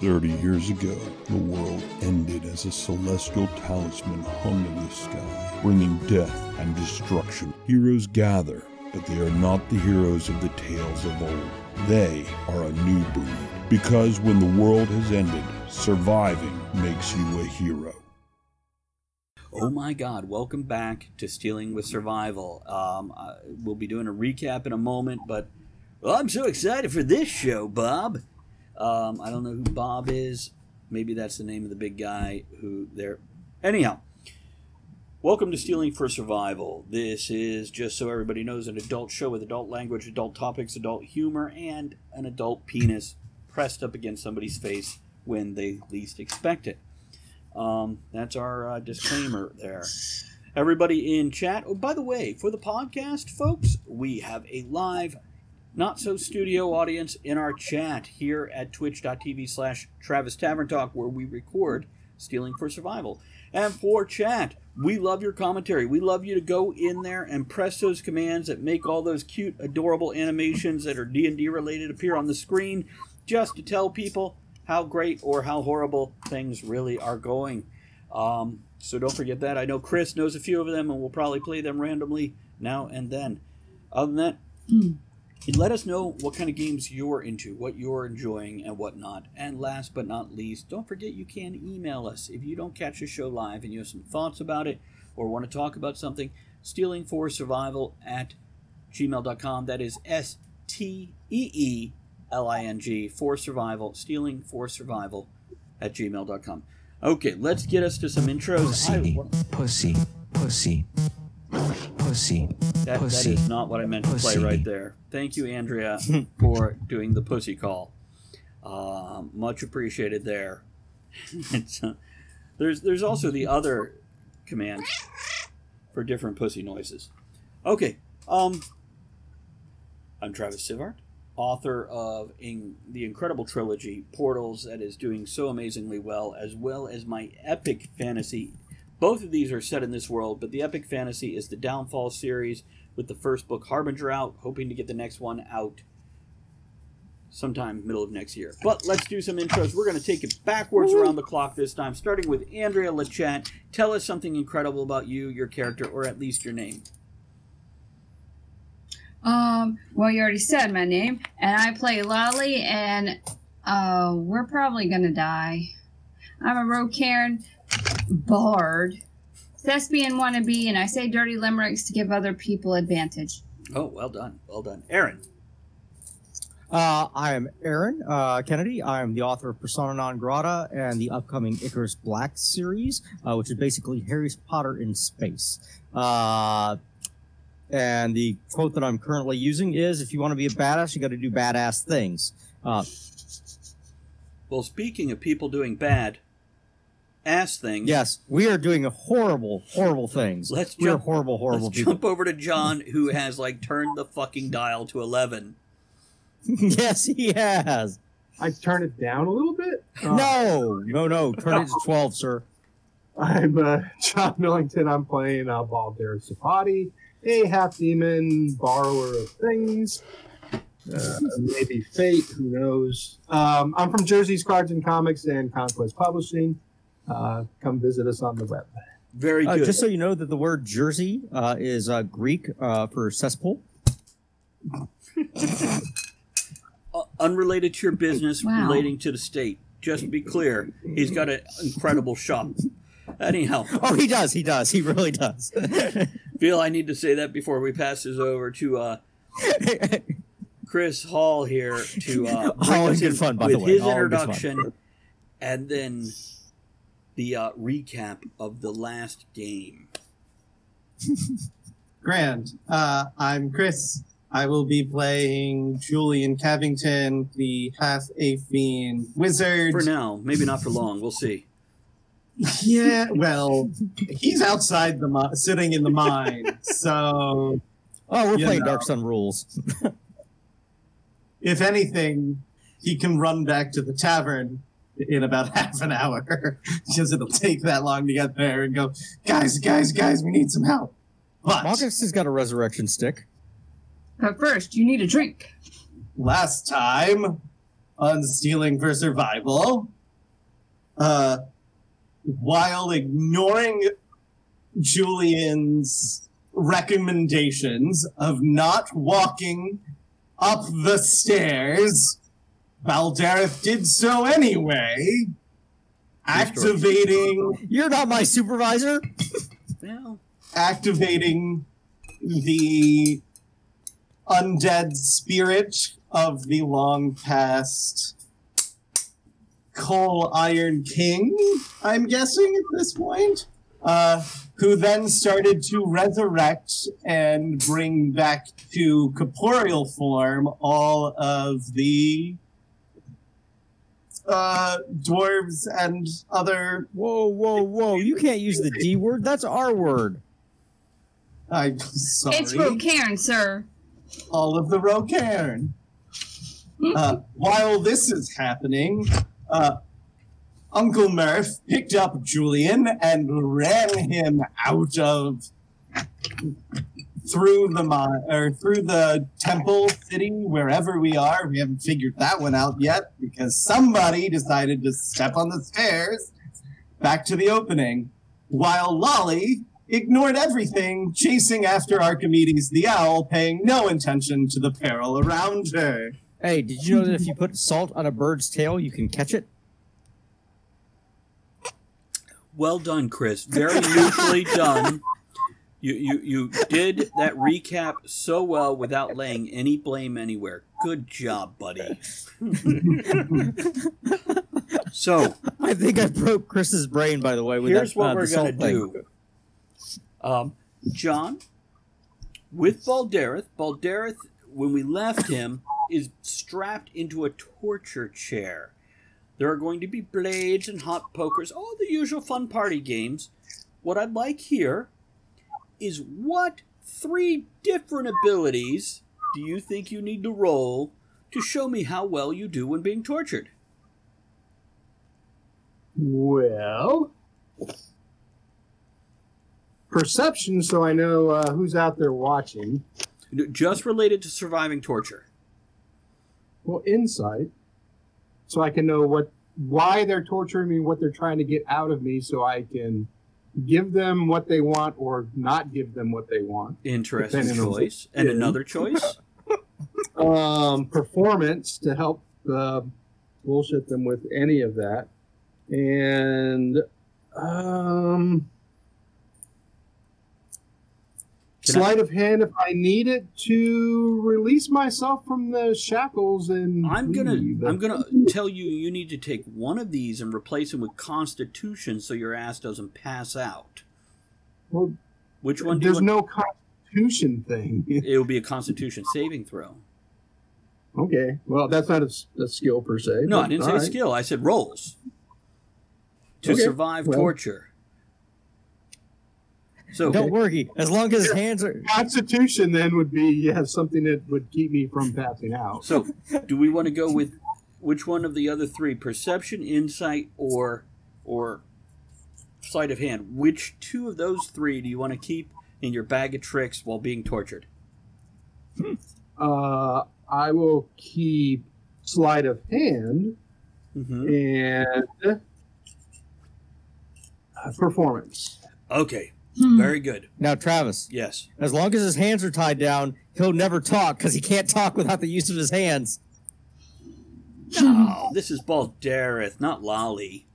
30 years ago, the world ended as a celestial talisman hung in the sky, bringing death and destruction. Heroes gather, but they are not the heroes of the tales of old. They are a new breed. Because when the world has ended, surviving makes you a hero. Oh my God! Welcome back to Steeling with Survival. Um, uh, we'll be doing a recap in a moment, but well, I'm so excited for this show, Bob. Um, I don't know who Bob is. Maybe that's the name of the big guy who there. Anyhow, welcome to Steeling for Survival. This is just so everybody knows an adult show with adult language, adult topics, adult humor, and an adult penis pressed up against somebody's face when they least expect it. Um, that's our uh, disclaimer there. Everybody in chat. Oh, by the way, for the podcast, folks, we have a live, not so studio audience in our chat here at twitch.tv slash Travis Tavern Talk, where we record Steeling for Survival. And for chat, we love your commentary. We love you to go in there and press those commands that make all those cute, adorable animations that are D&D related appear on the screen just to tell people how great or how horrible things really are going. Um, so don't forget that. I know Chris knows a few of them, and we'll probably play them randomly now and then. Other than that, let us know what kind of games you're into, what you're enjoying, and what not. And last but not least, don't forget you can email us if you don't catch the show live and you have some thoughts about it or want to talk about something. Steeling for Survival at gmail.com. That is S T E E L I N G, for survival, steeling for survival at gmail.com. Okay, let's get us to some intros. Pussy, pussy, pussy, pussy. That, pussy, that is not what I meant to play right there. Thank you, Andrea, for doing the pussy call. Uh, much appreciated there. uh, there's there's also the other command for different pussy noises. Okay, um, I'm Travis Sivart author of in, the incredible trilogy Portals that is doing so amazingly well, as well as my epic fantasy. Both of these are set in this world, but the epic fantasy is the Downfall series with the first book Harbinger out, hoping to get the next one out sometime middle of next year. But let's do some intros. We're going to take it backwards around the clock this time, starting with Andrea Lachat. Tell us something incredible about you, your character, or at least your name. Um, well, you already said my name, and I play Lolly, and uh, we're probably gonna die. I'm a Rocairn bard, thespian wannabe, and I say dirty limericks to give other people advantage. Oh, well done, well done, Aaron. Uh, I am Aaron uh, Kennedy. I am the author of Persona Non Grata and the upcoming Icarus Black series, uh, which is basically Harry Potter in space. Uh, and the quote that I'm currently using is if you want to be a badass, you got to do badass things. Uh, well, speaking of people doing bad ass things. Yes, we are doing horrible, horrible things. Let's We're jump, horrible, horrible let's people. jump over to John, who has like turned the fucking dial to 11. yes, he has. I turn it down a little bit? Uh, no, no, no. Turn it to 12, sir. I'm uh, John Millington. I'm playing uh, Balder Sapati a half demon borrower of things. Uh, maybe fate, who knows? Um, I'm from Jersey's Cards and Comics and Conquest Publishing. Uh, come visit us on the web. Very Uh, good. just so you know that the word Jersey uh, is uh, Greek uh, for cesspool. unrelated to your business, Wow. relating to the state. Just to be clear, he's got an incredible shop. Anyhow, Oh, he does. He does. He really does. feel I need to say that before we pass this over to uh, Chris Hall here to uh, bring All in good fun, by with the way. his All in good fun. introduction, and then the uh, recap of the last game. Grand. Uh, I'm Chris. I will be playing Julian Cavington, the half Aphine wizard. For now, maybe not for long. We'll see. Yeah, well, he's outside the mi- sitting in the mine. So, oh, we're playing know. Dark Sun rules. if anything, he can run back to the tavern in about half an hour because it'll take that long to get there and go, guys, guys, guys, we need some help. But Marcus has got a resurrection stick. But first, you need a drink. last time on Steeling for Survival, uh, while ignoring Julian's recommendations of not walking up the stairs, Valdereth did so anyway, activating You're not my supervisor. Well, activating the undead spirit of the long past coal iron king i'm guessing at this point uh, who then started to resurrect and bring back to corporeal form all of the uh, dwarves and other Whoa, whoa, whoa! You can't use the D word. That's our word. i'm sorry It's Rocairn, sir. all of the Rocairn. Uh, while this is happening, uh, Uncle Murph picked up Julian and ran him out of through the mi- or through the temple city wherever we are. We haven't figured that one out yet because somebody decided to step on the stairs back to the opening, while Lolly ignored everything, chasing after Archimedes the owl, paying no attention to the peril around her. Hey, did you know that if you put salt on a bird's tail, you can catch it? well done, Chris. Very neutrally done. You, you you did that recap so well without laying any blame anywhere. Good job, buddy. so I think I broke Chris's brain, by the way. With here's that, what uh, we're gonna thing. do. Um, John, with Baldereth, Baldereth, when we left him, is strapped into a torture chair. There are going to be blades and hot pokers, all the usual fun party games. What I'd like here is what three different abilities do you think you need to roll to show me how well you do when being tortured? Well, perception, so I know uh, who's out there watching. Just related to surviving torture. Well, insight, so I can know what why they're torturing me, what they're trying to get out of me, so I can give them what they want or not give them what they want. Interesting Depending on what choice. And another choice? um, performance to help uh, bullshit them with any of that, and um, Can I- sleight of hand if I need it to release myself from the shackles and I'm gonna leave. I'm gonna tell you you need to take one of these and replace them with Constitution so your ass doesn't pass out. Well, Which one do you there's no constitution thing. It will be a Constitution saving throw. okay, well that's not a skill per se. No, I didn't say right. skill. I said rolls to Okay, survive well. torture. So Don't worry. As long as his hands are. Constitution then would be yeah something that would keep me from passing out. so do we want to go with which one of the other three? Perception, insight, or or sleight of hand? Which two of those three do you want to keep in your bag of tricks while being tortured? Uh, I will keep sleight of hand hmm and uh, performance. Okay, Hmm. very good. Now, Travis, Yes. as long as his hands are tied down, he'll never talk because he can't talk without the use of his hands. No, this is Baldareth, not Lolly.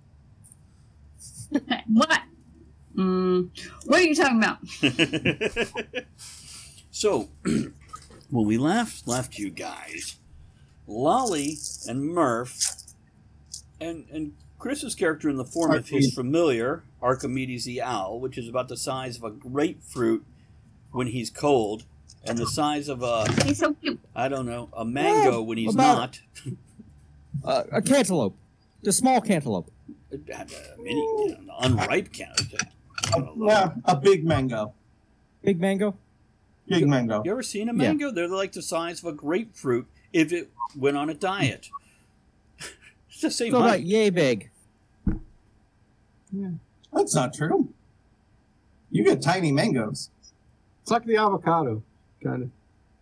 what? Mm, what are you talking about? so, when we left left you guys, Lolly and Murph, and and Chris's character in the form of his familiar Archimedes the owl, which is about the size of a grapefruit when he's cold, and the size of a He's so cute. I don't know a mango when he's about- not. Uh, a cantaloupe, the small cantaloupe. A, a mini, an unripe cantaloupe. A, yeah, a big mango. Big mango. Big mango. You ever seen a Yeah. mango? They're like the size of a grapefruit if it went on a diet. it's the same So about yay big. That's not true. You get tiny mangoes. It's like the avocado, kind of.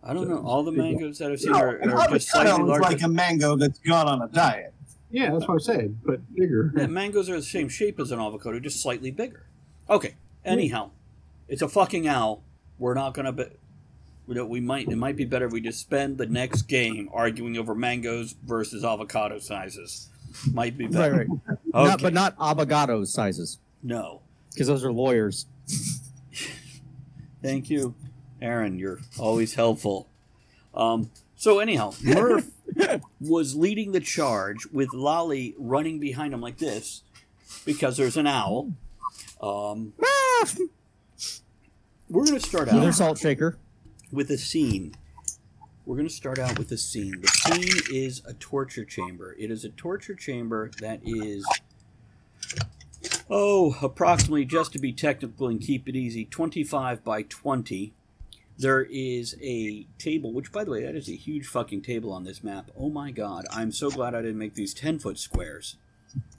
I don't know. All the mangoes that I've seen No, are, an are just slightly larger. like a mango that's gone on a diet. Yeah, that's what I'm saying, but bigger. Yeah, mangoes are the same shape as an avocado, just slightly bigger. Okay. Anyhow, it's a fucking owl. We're not gonna. Be, we, we might. It might be better if we just spend the next game arguing over mangoes versus avocado sizes. Might be Right, better. right. Okay. Not, but not avocado sizes, no. because those are lawyers. Thank you, Aaron. You're always helpful. Um, so anyhow, Murph was leading the charge with Lolly running behind him like this because there's an owl. Um, we're going to start out salt shaker. with a scene. We're going to start out with a scene. The scene is a torture chamber. It is a torture chamber that is, oh, approximately, just to be technical and keep it easy, 25 by 20. There is a table, which, by the way, that is a huge fucking table on this map. Oh my god, I'm so glad I didn't make these 10 foot squares.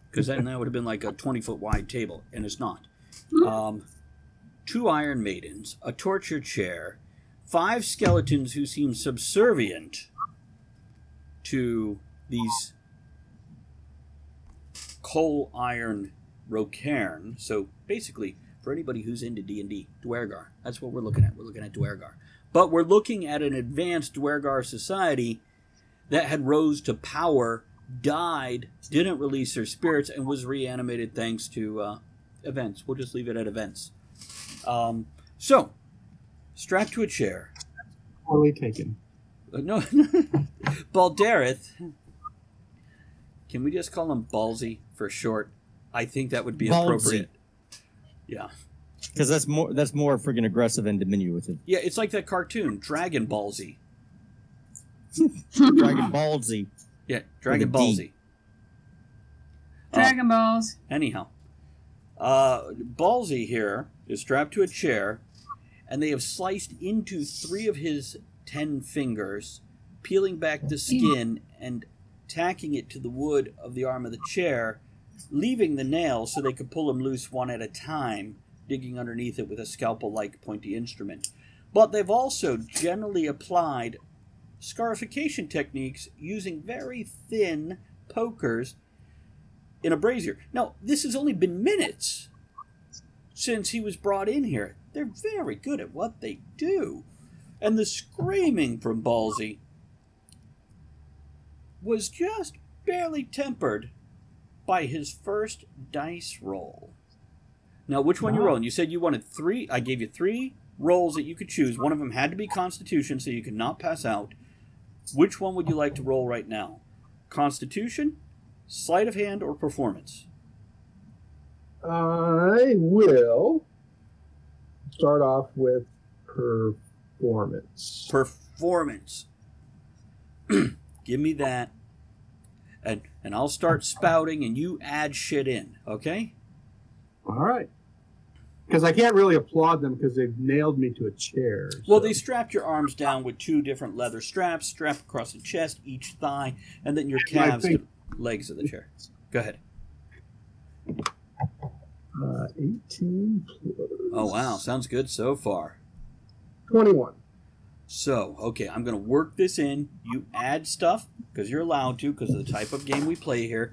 Because then that would have been like a 20 foot wide table, and it's not. Um, two Iron Maidens, a torture chair, five skeletons who seem subservient to these coal iron Rocairn. So basically, for anybody who's into D and D, Duergar. That's what we're looking at. We're looking at Duergar, but we're looking at an advanced Duergar society that had rose to power, died, didn't release their spirits, and was reanimated thanks to uh, events. We'll just leave it at events. Um, so, strapped to a chair, Poorly taken. uh, no, Baldareth. Can we just call him Ballsy for short? I think that would be Ballsy. appropriate. Yeah, Because that's more that's more friggin' aggressive and diminutive. yeah. It's like that cartoon, Dragon Ballsy. Dragon Ballsy. Yeah, Dragon With a D. Ballsy. Uh, Dragon Balls. Anyhow, uh, Ballsy here is strapped to a chair, and they have sliced into three of his ten fingers, peeling back the skin and tacking it to the wood of the arm of the chair, leaving the nails so they could pull them loose one at a time, digging underneath it with a scalpel like pointy instrument. But they've also generally applied scarification techniques using very thin pokers in a brazier. Now, this has only been minutes since he was brought in here. They're very good at what they do. And the screaming from Ballsy was just barely tempered by his first dice roll. Now, which one you rolling? You said you wanted three. I gave you three rolls that you could choose. One of them had to be Constitution, so you could not pass out. Which one would you like to roll right now? Constitution, sleight of hand, or performance? I will start off with performance. Performance. Give me that. And and I'll start spouting and you add shit in, okay? All right. Because I can't really applaud them because they've nailed me to a chair. Well, they strapped your arms down with two different leather straps, strapped across the chest, each thigh, and then your calves think- legs of the chair. Go ahead. uh, 18 plus Oh wow, sounds good so far. 21. So, okay, I'm going to work this in. You add stuff because you're allowed to because of the type of game we play here.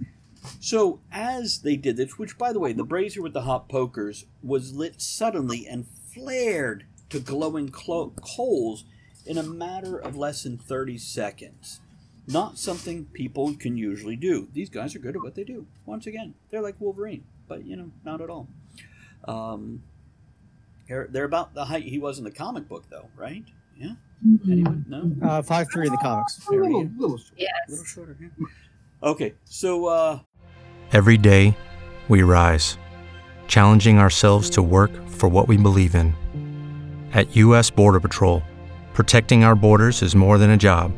So, as they did this, which by the way, the brazier with the hot pokers was lit suddenly and flared to glowing clo- coals in a matter of less than 30 seconds. not something people can usually do. These guys are good at what they do. Once again, they're like Wolverine, but you know, not at all. Um, they're, they're about the height he was in the comic book, though, right? Yeah. Anyone? No. Uh, five three in the comics. A little, little A Yes. little shorter here. Okay, so uh, Every day, we rise, challenging ourselves to work for what we believe in. At U.S. Border Patrol, protecting our borders is more than a job,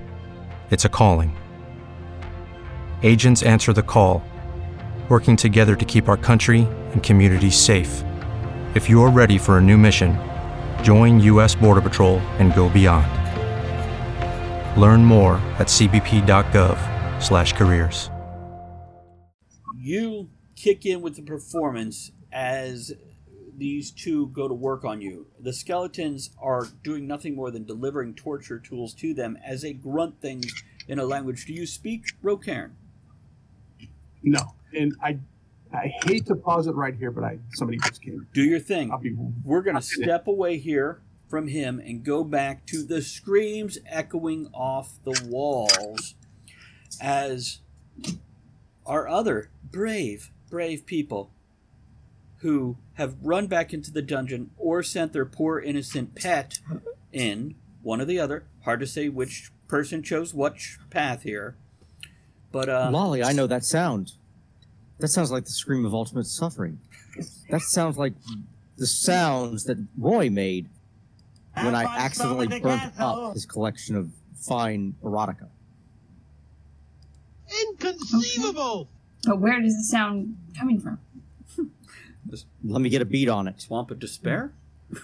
it's a calling. Agents answer the call, working together to keep our country and communities safe. If you're ready for a new mission, join U.S. Border Patrol and go beyond. Learn more at cbp.gov/careers. you kick in with the performance as these two go to work on you. The skeletons are doing nothing more than delivering torture tools to them as they grunt things in a language. Do you speak Rocairn? No, and I, I hate to pause it right here, but I somebody just came. Do your thing. I'll be. We're going to step away here from him and go back to the screams echoing off the walls as our other brave, brave people who have run back into the dungeon or sent their poor innocent pet in, one or the other. Hard to say which person chose which path here. But uh Lolly, I know that sound. That sounds like the scream of ultimate suffering. That sounds like the sounds that Roy made when I accidentally burnt up his collection of fine erotica. Inconceivable! But where does the sound coming from? Let me get a beat on it. Swamp of Despair?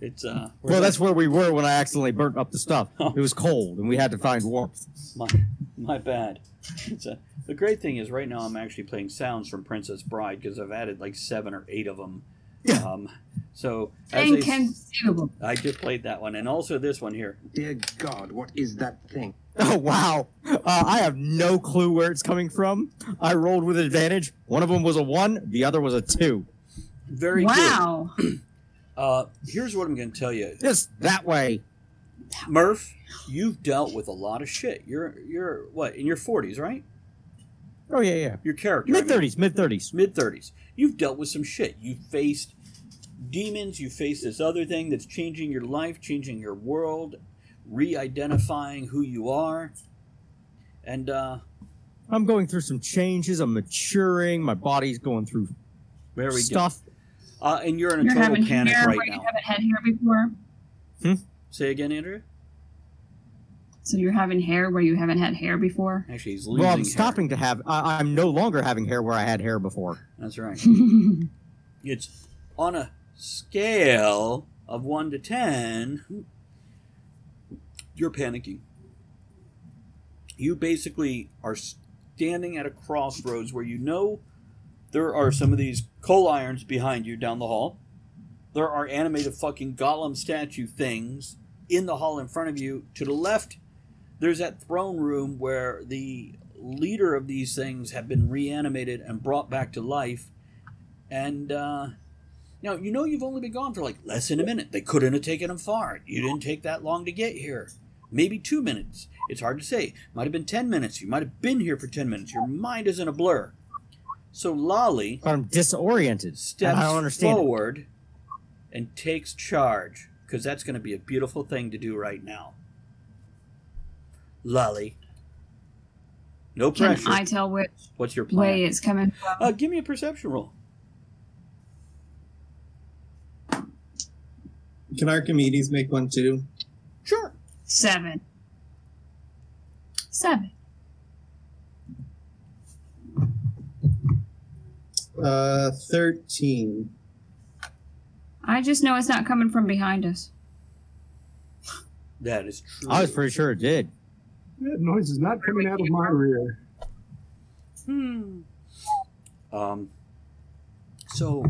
it's uh Well, that's where we were when I accidentally burnt up the stuff. It was cold, and we had to find warmth. My, my bad. It's a, the great thing is, right now I'm actually playing sounds from Princess Bride because I've added like seven or eight of them. Um, so as they, Inconceivable. I just played that one, and also this one here. Dear God, what is that thing? Oh wow! Uh, I have no clue where it's coming from. I rolled with advantage. One of them was a one, the other was a two. Very Wow. Uh, here's what I'm going to tell you, Just that way. Murph. You've dealt with a lot of shit. You're you're what in your 40s, right? Oh yeah, yeah. Your character. Mid thirties, mid thirties. mid 30s. You've dealt with some shit. You faced demons, you faced this other thing that's changing your life, changing your world, re identifying who you are. And uh, I'm going through some changes. I'm maturing. My body's going through we stuff. go. Uh, and you're in a You're total having panic hair right where you haven't had hair before. Say again, Andrew? So you're having hair where you haven't had hair before. Actually, he's losing Well, I'm hair. stopping to have. I, I'm no longer having hair where I had hair before. That's right. it's on a scale of 1 to 10, you're panicking. You basically are standing at a crossroads where you know there are some of these coal irons behind you down the hall. There are animated fucking golem statue things in the hall in front of you. To the left, there's that throne room where the leader of these things have been reanimated and brought back to life. And uh, now you know you've only been gone for like less than a minute. They couldn't have taken him far. You didn't take that long to get here. Maybe two minutes. It's hard to say. Might have been ten minutes. You might have been here for ten minutes. Your mind is in a blur. So Lolly But I'm disoriented. steps I don't understand. it. forward and takes charge because that's going to be a beautiful thing to do right now. Lolly, no Can pressure. I tell which What's your plan? way it's coming from? Uh, give me a perception roll. Can Archimedes make one too? Sure. Seven. Seven. Uh, thirteen. I just know it's not coming from behind us. That is true. I was pretty sure it did. That noise is not coming out of my rear. Hmm. Um. So,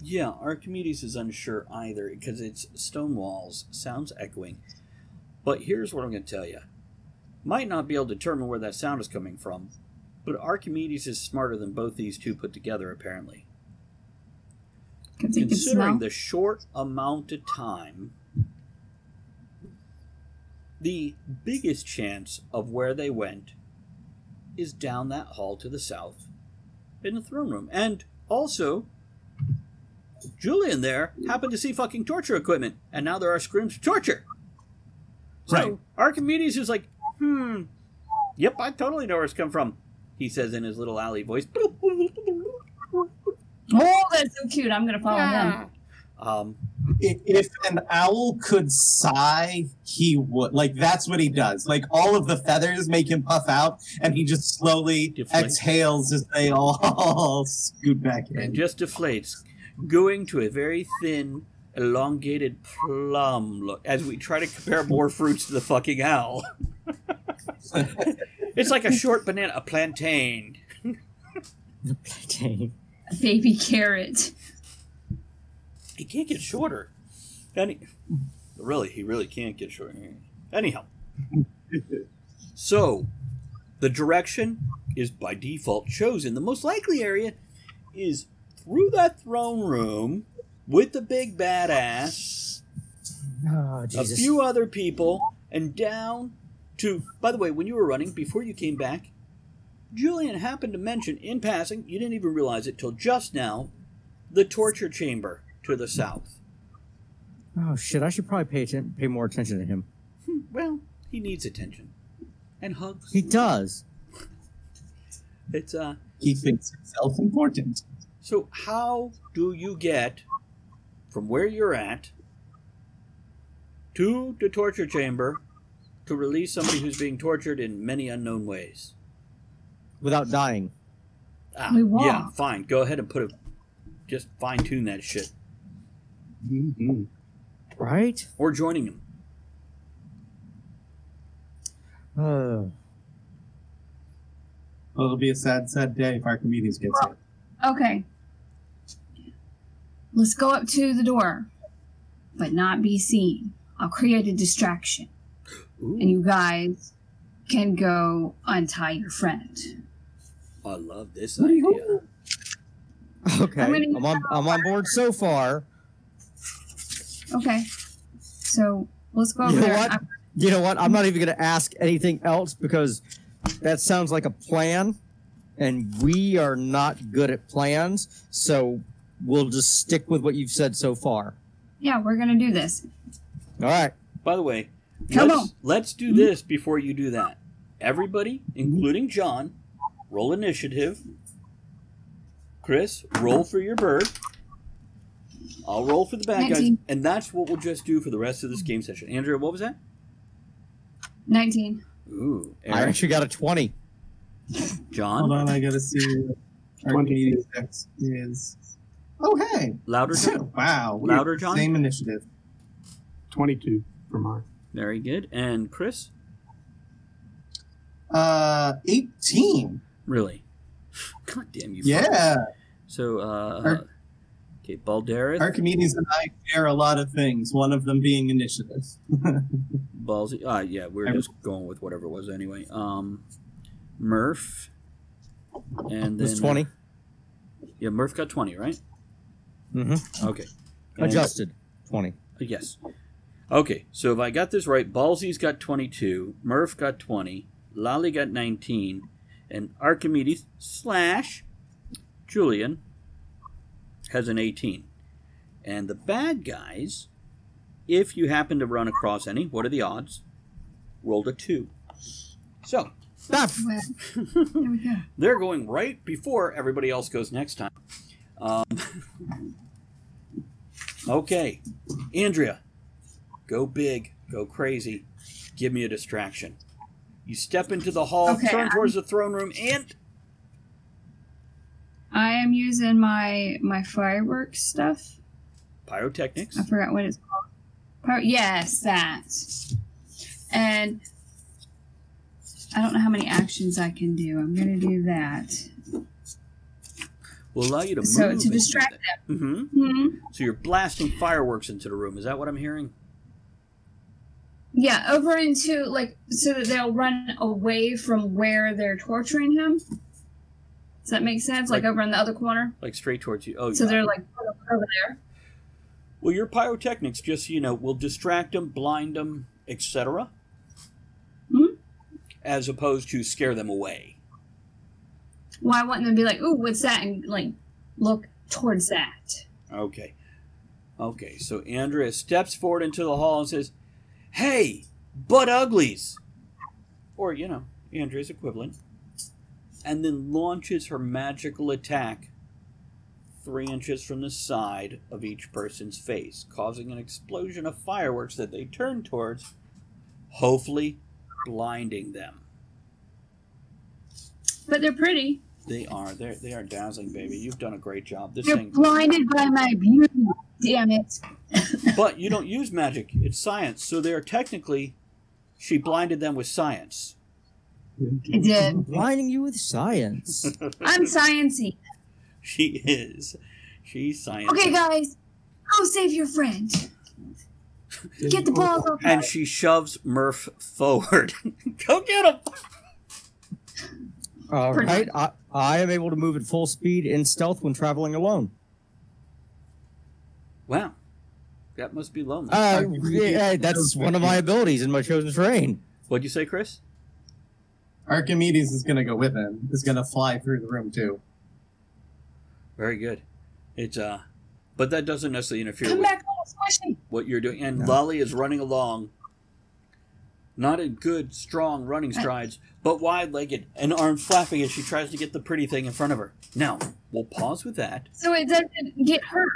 yeah, Archimedes is unsure either because it's stone walls, sounds echoing. But here's what I'm going to tell you: might not be able to determine where that sound is coming from, but Archimedes is smarter than both these two put together, apparently. Because he can Considering the short amount of time, the biggest chance of where they went is down that hall to the south in the throne room. And also, Julian there happened to see fucking torture equipment, and now there are screams for torture. So Right. Archimedes is like, hmm, yep, I totally know where it's come from. He says in his little alley voice. Oh, that's so cute. I'm gonna follow him. Um, I- If an owl could sigh, he would. Like that's what he does. Like all of the feathers make him puff out, and he just slowly Deflate. exhales as they all scoot back in. and just deflates, going to a very thin, elongated plum look as we try to compare more fruits to the fucking owl. it's like a short banana, a plantain. A plantain. A baby carrot. He can't get shorter. Any, really, he really can't get shorter. Anyhow, so the direction is by default chosen. The most likely area is through that throne room with the big badass, Oh, a few other people, and down to. By the way, when you were running before you came back, Julian happened to mention in passing. You didn't even realize it till just now. The torture chamber to the south. Oh shit! I should probably pay atten- pay more attention to him. Well, he needs attention and hugs. He does. It's uh. he thinks himself important. So how do you get from where you're at to the torture chamber to release somebody who's being tortured in many unknown ways? Without dying. Ah, We walk. yeah, fine. Go ahead and put a just fine tune that shit Mm-hmm. Right? or joining him. Oh. Well, it'll be a sad, sad day if Archimedes gets it. Okay. Let's go up to the door, but not be seen. I'll create a distraction, Ooh, and you guys can go untie your friend. I love this idea. Okay. I'm I'm on. I'm on board so far. Okay. So let's go over You know there. what? I'm- You know what? I'm not even going to ask anything else because that sounds like a plan, and we are not good at plans. So we'll just stick with what you've said so far. yeah, we're gonna do this. All right. By the way, Come let's, on. let's do mm-hmm. this before you do that. Everybody, including John, roll initiative. Chris, roll for your bird. I'll roll for the bad guys, and that's what we'll just do for the rest of this game session. Andrea, what was that? Nineteen. Ooh, I actually got a 20. John? Hold on, I gotta see what Archimedes X is. Oh, hey! louder, John. wow. Louder, John? Same initiative. 22 for mine. Very good. And Chris, Uh, 18. really? God damn you! fuck. Yeah. So, uh, Ar- okay, Baldereth, Archimedes and I share a lot of things, one of them being initiative. Ballsy. Ah, yeah, we're just going with whatever it was anyway. Um, Murph, and It was then 20. Yeah, Murph got twenty, right? Mm-hmm. Okay. And- Adjusted 20. Yes. Okay, so if I got this right, Ballsy's got 22, Murph got 20, Lolly got 19, and Archimedes slash Julian has an 18. And the bad guys, if you happen to run across any, what are the odds? Rolled a 2. So, Well, there we go. they're going right before everybody else goes next time. Um, okay, Andrea, go big, go crazy, give me a distraction. You step into the hall, Okay, turn I'm- towards the throne room, and I am using my my fireworks stuff. pyrotechnics. I forgot what it's called. Pyro- yes, that. And I don't know how many actions I can do. I'm gonna do that. Will allow you to move. So to distract them. hmm Hmm. So you're blasting fireworks into the room. Is that what I'm hearing? Yeah, over into like so that they'll run away from where they're torturing him. Does that make sense? Like, Like- over in the other corner. Like straight towards you? Oh, So yeah. they're like over there. Well, your pyrotechnics, just you know, will distract them, blind them, etc. Hmm. as opposed to scare them away. Why wouldn't they be like, "Ooh, what's that?" and like look towards that? Okay. Okay, so Andrea steps forward into the hall and says, Hey, butt uglies! Or, you know, Andrea's equivalent. And then launches her magical attack three inches from the side of each person's face, causing an explosion of fireworks that they turn towards, hopefully blinding them. But they're pretty. They are. They're, they are dazzling, baby. You've done a great job. This They're thing. blinded by my beauty. Damn it! But you don't use magic, it's science. So they are technically. She blinded them with science. I did. Blinding you with science. I'm sciency. She is. She's science. Okay, guys, go save your friend. Get the ball up. And she shoves Murph forward. Go get him! All Pretty right, I, I am able to move at full speed in stealth when traveling alone. Wow. That must be lonely. Uh, yeah, that's one of my abilities in my chosen terrain. What'd you say, Chris? Archimedes is gonna go with him. Is gonna fly through the room too. Very good. It's, uh. But that doesn't necessarily interfere Come with back, what you're doing. And Lolly is running along. Not in good, strong running strides, but wide legged and arms flapping as she tries to get the pretty thing in front of her. Now, we'll pause with that So it doesn't get hurt.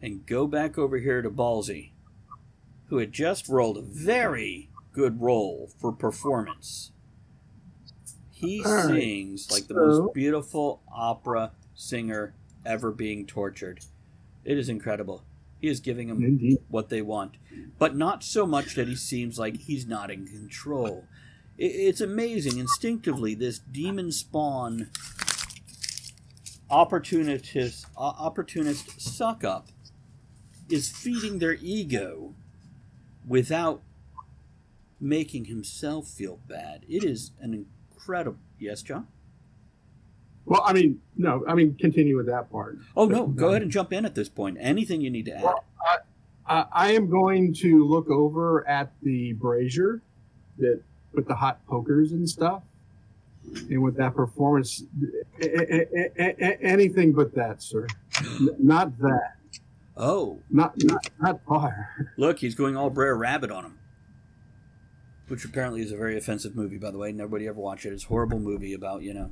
And go back over here to Ballsy, who had just rolled a very good roll for performance. He sings like the most beautiful opera singer ever being tortured. It is incredible. He is giving them Indeed. what they want, but not so much that he seems like he's not in control. It's amazing. Instinctively, this demon spawn opportunist opportunist suck up is feeding their ego without making himself feel bad. It is an incredible. Yes, John. Well, I mean, no, I mean, continue with that part. Oh no, go ahead and jump in at this point. Anything you need to add. Well, I, I am going to look over at the brazier that with the hot pokers and stuff, and with that performance, a- a- a- anything but that, sir. Not that. Oh, Not not not fire. Look, he's going all Brer Rabbit on him. Which apparently is a very offensive movie, by the way. Nobody ever watched it. It's a horrible movie about, you know.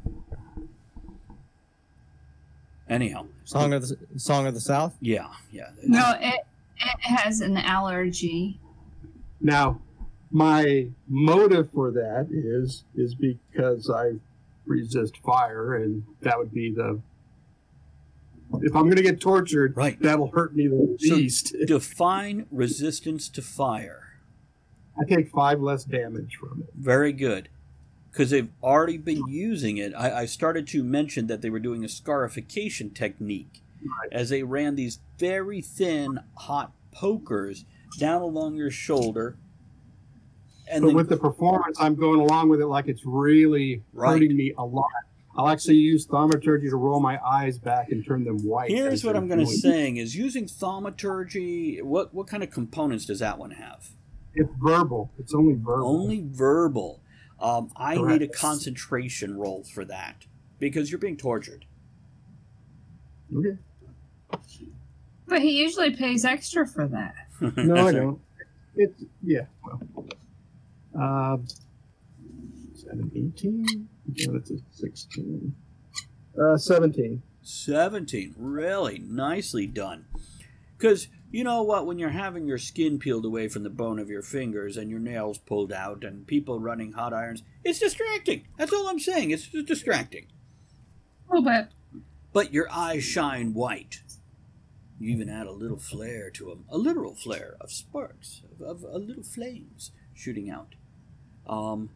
Anyhow. Song of the Song of the South. Yeah, yeah. No, it it has an allergy. Now, my motive for that is is because I resist fire, and that would be the. If I'm going to get tortured, Right. that'll hurt me the So- least. Define resistance to fire. I take five less damage from it. Very good. Because they've already been using it. I, I started to mention that they were doing a scarification technique Right. as they ran these very thin, hot pokers down along your shoulder. And but then with the performance, I'm going along with it like it's really Right. hurting me a lot. I'll actually use thaumaturgy to roll my eyes back and turn them white. Here's what I'm going to doing. saying is using thaumaturgy. What what kind of components does that one have? It's verbal. It's only verbal. Only verbal. Um, I need a concentration roll for that because you're being tortured. Okay. But he usually pays extra for that. No, I don't. It's yeah. Well, uh, is that an 18? No, that's a 16. Uh, 17. 17. Really nicely done. Because you know what? When you're having your skin peeled away from the bone of your fingers and your nails pulled out and people running hot irons, it's distracting. That's all I'm saying. It's just distracting. A little bit. But your eyes shine white. You even add a little flare to them, a literal flare of sparks, of, of a little flames shooting out. Um,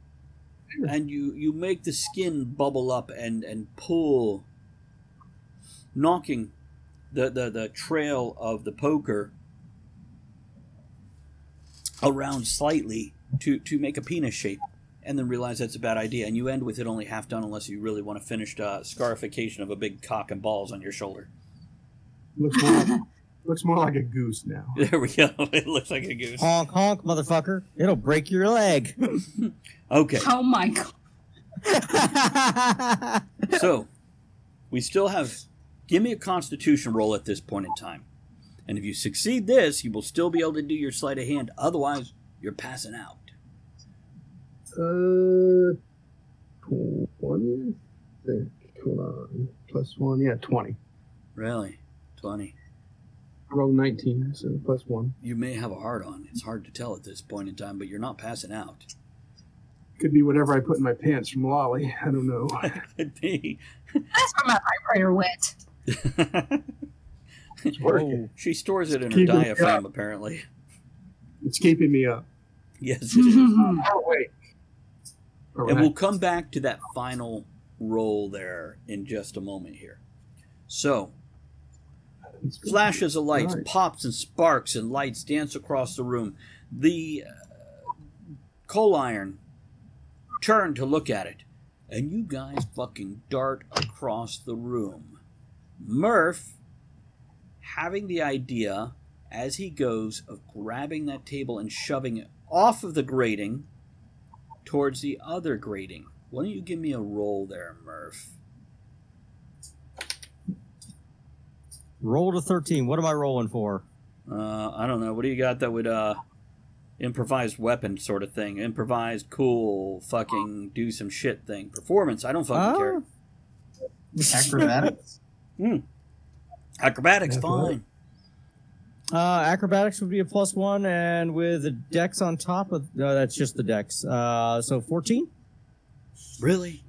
and you, you make the skin bubble up and, and pull, knocking the, the, the trail of the poker around slightly to, to make a penis shape. And then realize that's a bad idea, and you end with it only half done unless you really want to finish uh, scarification of a big cock and balls on your shoulder. Looks more like, Looks more like a goose now. There we go. It looks like a goose. Honk, honk, motherfucker. It'll break your leg. Okay. Oh my god. So, we still have. Give me a constitution roll at this point in time. And if you succeed this, you will still be able to do your sleight of hand. Otherwise, you're passing out. Uh, twenty. I think. Hold on. Plus one. Yeah, twenty. Really? 20. I rolled nineteen, so plus one. You may have a hard on. It's hard to tell at this point in time, but you're not passing out. Could be whatever I put in my pants from Lolly. I don't know. Could be. That's where my vibrator went. It's working. Oh, she stores it in her Keep diaphragm, apparently. It's keeping me up. Yes, it is. Oh wait. All And we'll come back to that final roll there in just a moment here. So, flashes of lights, Right. pops and sparks and lights dance across the room. The uh, coal iron turn to look at it, and you guys fucking dart across the room. Murph, having the idea as he goes of grabbing that table and shoving it off of the grating towards the other grating. Why don't you give me a roll there, Murph? Roll to 13. What am I rolling for? Uh, I don't know. What do you got that would uh improvised weapon sort of thing? Improvised cool fucking do some shit thing. Performance, I don't fucking Oh. care. Acrobatics. Acrobatics, Yeah, fine. Uh, acrobatics would be a plus one, and with the dex on top of no, that's just the dex. Uh, so 14. Really?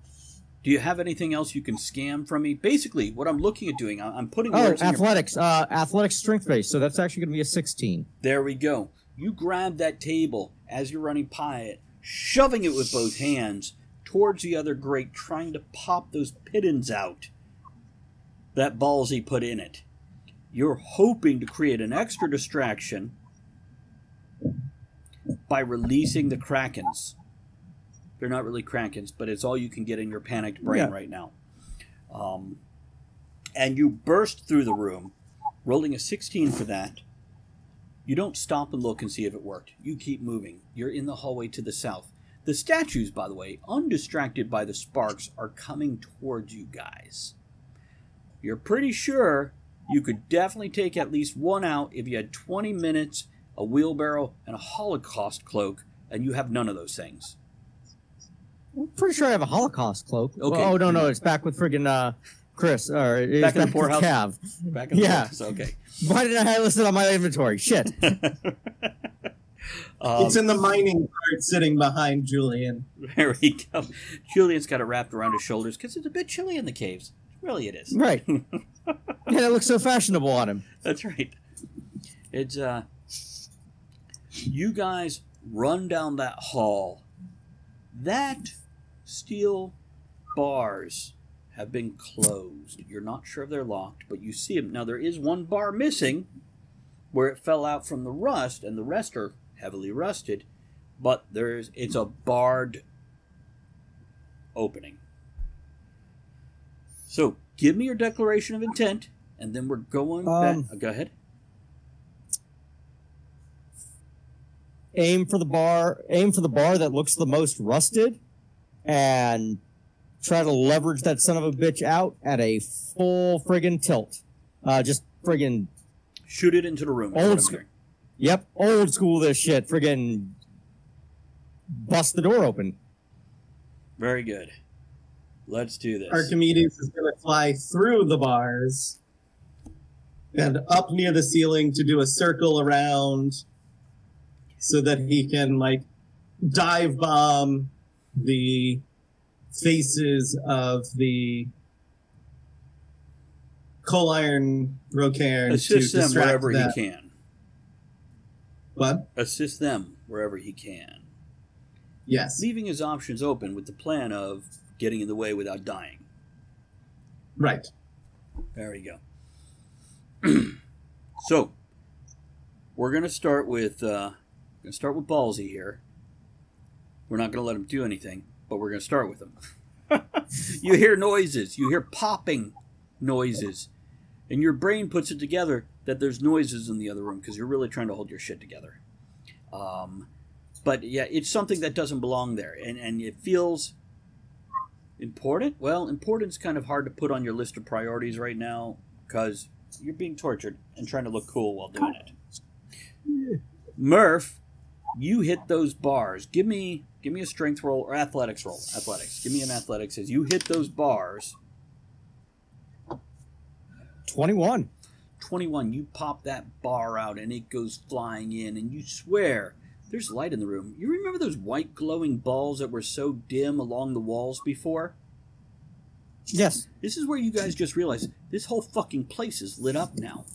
Do you have anything else you can scam from me? Basically, what I'm looking at doing, I'm putting Oh, in your athletics. Uh, athletics strength base. So that's actually going to be a 16. There we go. You grab that table as you're running by it, shoving it with both hands towards the other grate, trying to pop those pitons out that Ballsy put in it. You're hoping to create an extra distraction by releasing the krakens. They're not really krakens, but it's all you can get in your panicked brain Yeah. right now. Um, and you burst through the room, rolling a 16 for that. You don't stop and look and see if it worked. You keep moving. You're in the hallway to the south. The statues, by the way, undistracted by the sparks, are coming towards you guys. You're pretty sure you could definitely take at least one out if you had 20 minutes, a wheelbarrow, and a Holocaust cloak, and you have none of those things. I'm pretty sure I have a Holocaust cloak. Okay. Oh, no, no. It's back with friggin' uh, Chris. Or it's Back in the with poorhouse? Cav. Back in the Yeah. box, okay. Why did I have it listed on my inventory? Shit. Um, it's in the mining cart sitting behind Julian. There we go. Julian's got it wrapped around his shoulders because it's a bit chilly in the caves. Really, it is. right. yeah, it looks so fashionable on him. That's right. It's uh you guys run down that hall. That steel bars have been closed. You're not sure if they're locked, but you see them. Now there is one bar missing where it fell out from the rust and the rest are heavily rusted, but there's it's a barred opening. So, give me your declaration of intent and then we're going Um, back. Go ahead. Aim for the bar. Aim for the bar that looks the most rusted, and try to leverage that son of a bitch out at a full friggin' tilt. Uh, just friggin' Shoot it into the room. Old school. Yep, old school this shit. Friggin' bust the door open. Very good. Let's do this. Archimedes is going to fly through the bars and up near the ceiling to do a circle around so that he can, like, dive bomb the faces of the coal iron Rocairn Assist to them wherever he can. What? Assist them wherever he can. Yes. Leaving his options open with the plan of getting in the way without dying. Right. There we go. so, we're gonna start with uh, gonna start with Ballsy here. We're not gonna let them do anything, but we're gonna start with them. you hear noises. You hear popping noises. And your brain puts it together that there's noises in the other room because you're really trying to hold your shit together. Um, but yeah, it's something that doesn't belong there, and and it feels important. Well, important's kind of hard to put on your list of priorities right now because you're being tortured and trying to look cool while doing it. Murph, you hit those bars. Give me give me a strength roll or athletics roll. Athletics. Give me an athletics as you hit those bars. 21. 21, you pop that bar out and it goes flying in, and you swear there's light in the room. You remember those white glowing balls that were so dim along the walls before? Yes. This is where you guys just realize this whole fucking place is lit up now.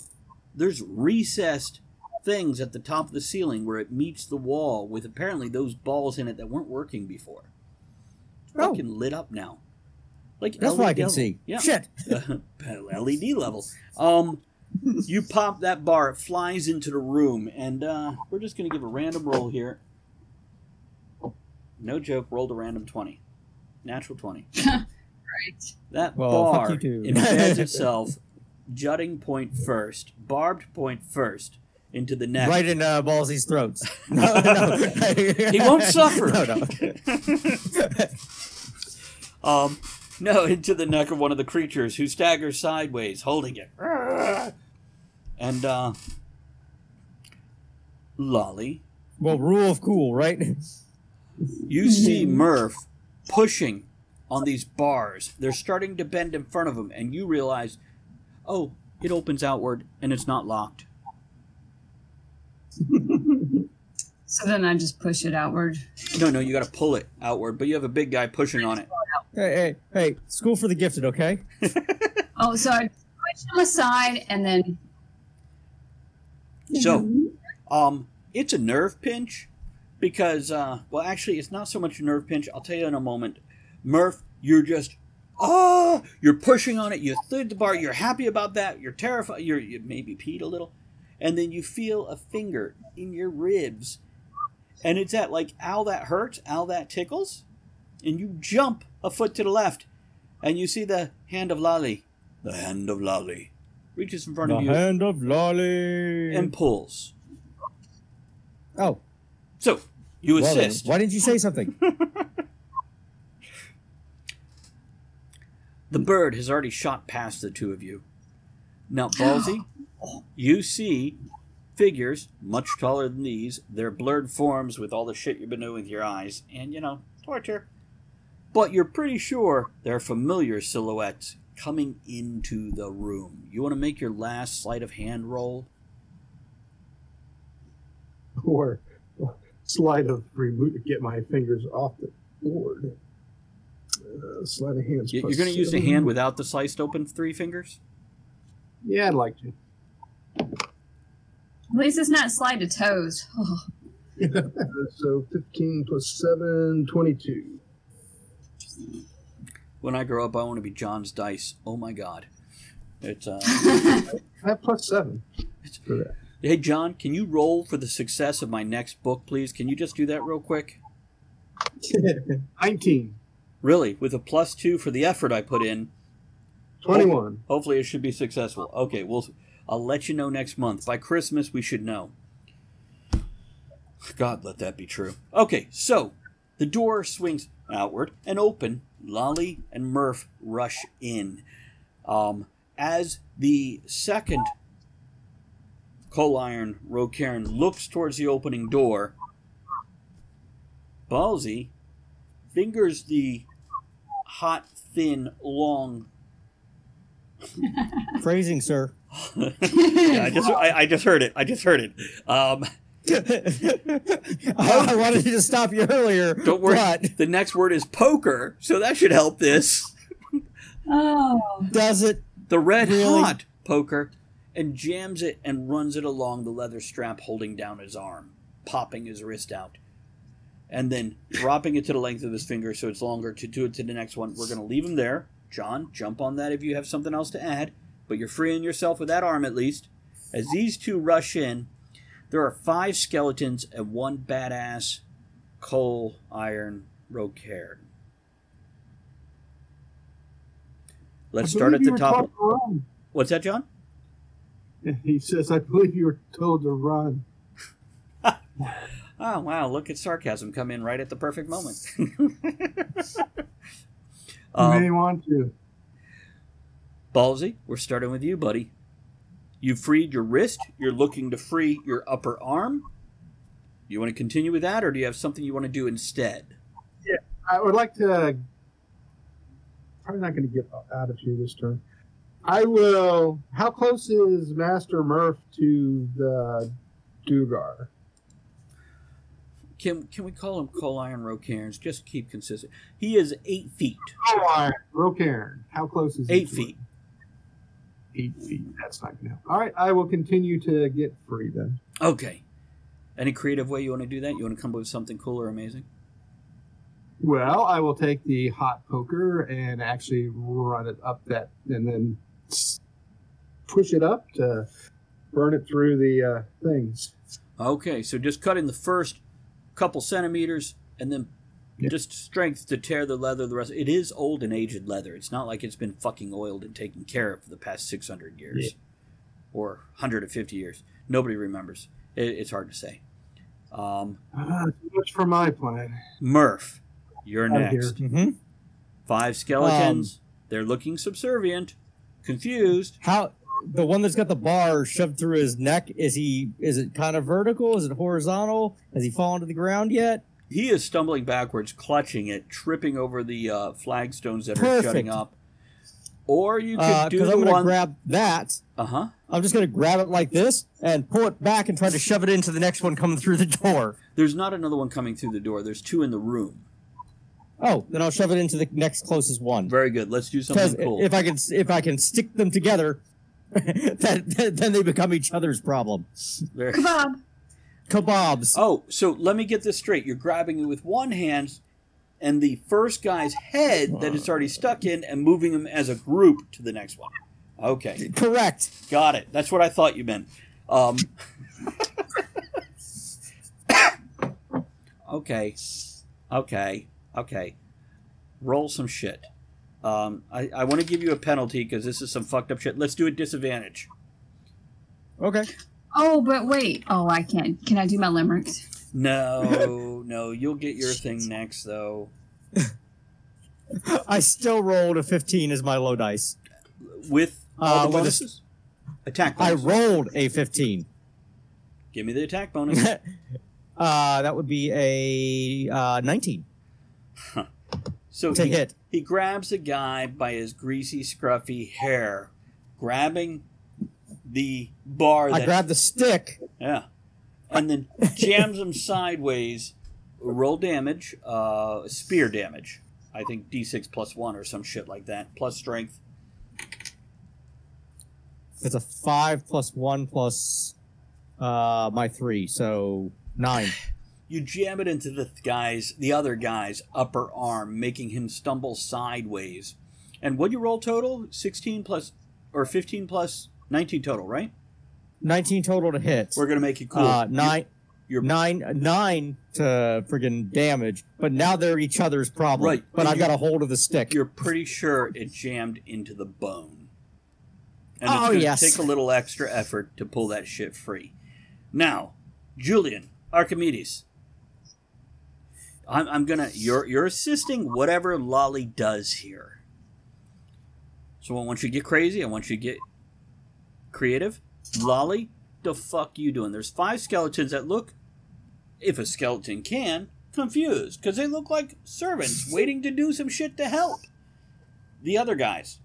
There's recessed things at the top of the ceiling where it meets the wall with apparently those balls in it that weren't working before. It's Oh. fucking lit up now. Like That's what I can LED see. Yeah. Shit. LED level. Um, you pop that bar, it flies into the room, and uh, we're just going to give a random roll here. No joke, rolled a random 20. Natural 20. Right. That Well, bar you embeds itself, jutting point first, barbed point first, into the neck. Right in uh, Ballsy's throats. No, no. He won't suffer. No, no. Um, no, into the neck of one of the creatures who staggers sideways, holding it. And, uh, Lolly, Well, rule of cool, right? you see Murph pushing on these bars. They're starting to bend in front of him, and you realize, oh, it opens outward and it's not locked. So then I just push it outward. No, no, you got to pull it outward, but you have a big guy pushing on it. hey, hey, hey, school for the gifted, okay? Oh, so I push them aside and then. So, um, it's a nerve pinch because, uh, well, actually, it's not so much a nerve pinch. I'll tell you in a moment. Murph, you're just, oh, you're pushing on it. You thread the bar. You're happy about that. You're terrified. You're you maybe peed a little, and then you feel a finger in your ribs, and it's at like, ow, that hurts. Ow, that tickles, and you jump a foot to the left, and you see the hand of Lolly. The hand of Lolly reaches in front The of you hand of Lolly. and pulls. oh, So you well then, assist. why didn't you say something? The bird has already shot past the two of you. Now, Ballsy, you see figures much taller than these. They're blurred forms with all the shit you've been doing with your eyes, and you know, torture. But you're pretty sure they're familiar silhouettes coming into the room. You want to make your last sleight of hand roll? or sleight of remove get my fingers off the board. Uh, slide of hands. You're going to use the hand without the sliced open three fingers? Yeah, I'd like to. At least it's not slide to toes. Uh, so 15 plus 7, 22. When I grow up, I want to be John's dice. Oh my god. It's uh I have plus 7 for that. Hey John, can you roll for the success of my next book, please? Can you just do that real quick? 19. Really, with a plus two for the effort I put in. 21. Hopefully, it should be successful. Okay, well, I'll let you know next month. By Christmas, we should know. God, let that be true. Okay, so the door swings outward and open. Lolly and Murph rush in. Um, as the second coal iron Rocairn looks towards the opening door, Ballsy fingers the hot, thin, long Phrasing, sir. Yeah, I just I, I just heard it. I just heard it. Um, I wanted to stop you earlier. don't worry. But The next word is poker, so that should help this. oh. does it? The red Really? hot poker, and jams it and runs it along the leather strap holding down his arm, popping his wrist out, and then dropping it to the length of his finger so it's longer to do it to the next one. We're gonna leave him there. John, jump on that if you have something else to add, but you're freeing yourself with that arm at least. As these two rush in, there are five skeletons and one badass coal iron rocairn. Let's start at the top. wrong. What's that, John? He says, I believe you were told to run. Oh wow! Look at sarcasm come in right at the perfect moment. You um, may want to. Ballsy, we're starting with you, buddy. You freed your wrist. You're looking to free your upper arm. You want to continue with that, or do you have something you want to do instead? Yeah, I would like to. Probably not going to get out of here this turn. I will. How close is Master Murph to the Duergar? Can can we call him Coal Iron Rocairns? Just keep consistent. He is eight feet. Oh, I Rocairn. How close is he Eight feet. it? Eight feet. That's not to help. All right, I will continue to get free then. Okay. Any creative way you want to do that? You want to come up with something cool or amazing? Well, I will take the hot poker and actually run it up that, and then push it up to burn it through the uh, things. Okay, so just cut in the first couple centimeters and then Yep. just strength to tear the leather the rest. It is old and aged leather. It's not like it's been fucking oiled and taken care of for the past 600 years Yeah. or 150 years. Nobody remembers. It, it's hard to say. Um, Ah, too much for my plan. Murph, you're Out of here. next. Mm-hmm. Five skeletons. They're looking subservient, confused. How the one that's got the bar shoved through his neck is he? Is it kind of vertical? Is it horizontal? Has he fallen to the ground yet? He is stumbling backwards, clutching it, tripping over the uh, flagstones that are shutting up. Or you could do the I'm going to one. grab that. uh huh. I'm just going to grab it like this and pull it back and try to shove it into the next one coming through the door. There's not another one coming through the door. There's two in the room. Oh, then I'll shove it into the next closest one. Very good. Let's do Because something cool. if I can, if I can stick them together, that, that- then they become each other's problem. Very- Kebab. Kebabs. Oh, so let me get this straight. You're grabbing it with one hand and the first guy's head that it's already stuck in and moving them as a group to the next one. Okay. Correct. Got it. That's what I thought you meant. Um, okay. Okay. Okay. Roll some shit. Um, I, I want to give you a penalty because this is some fucked up shit. Let's do a disadvantage. Okay. Oh, but wait. Oh, I can't. Can I do my limericks? No, no, you'll get your thing next though. I still rolled a 15 as my low dice. With all Uh, the with a- bonuses. Attack I rolled a 15. Give me the attack bonus. uh, that would be a uh, 19 So to he, hit. he grabs a guy by his greasy, scruffy hair, grabbing the bar. I that- grabbed the stick. Yeah. And then jams him sideways. Roll damage, uh, spear damage. I think d6 plus one or some shit like that. Plus strength. It's a 5 plus 1 plus uh, my 3, so 9. You jam it into the guy's, the other guy's upper arm, making him stumble sideways. And what you roll total? 16 plus, or 15 plus 19 total, right? 19 total to hit. We're gonna make it cool. Uh, nine, You're- nine, nine to friggin' damage, but now they're each other's problem. Right, But I've got a hold of the stick. You're pretty sure it jammed into the bone. And Oh, it's gonna yes. take a little extra effort to pull that shit free. Now, Julian, Archimedes. I'm, I'm gonna you're you're assisting whatever Lolly does here. So I want you to get crazy, I want you to get creative. Lolly, the fuck you doing? There's five skeletons that look if a skeleton can, confused, because they look like servants waiting to do some shit to help the other guys.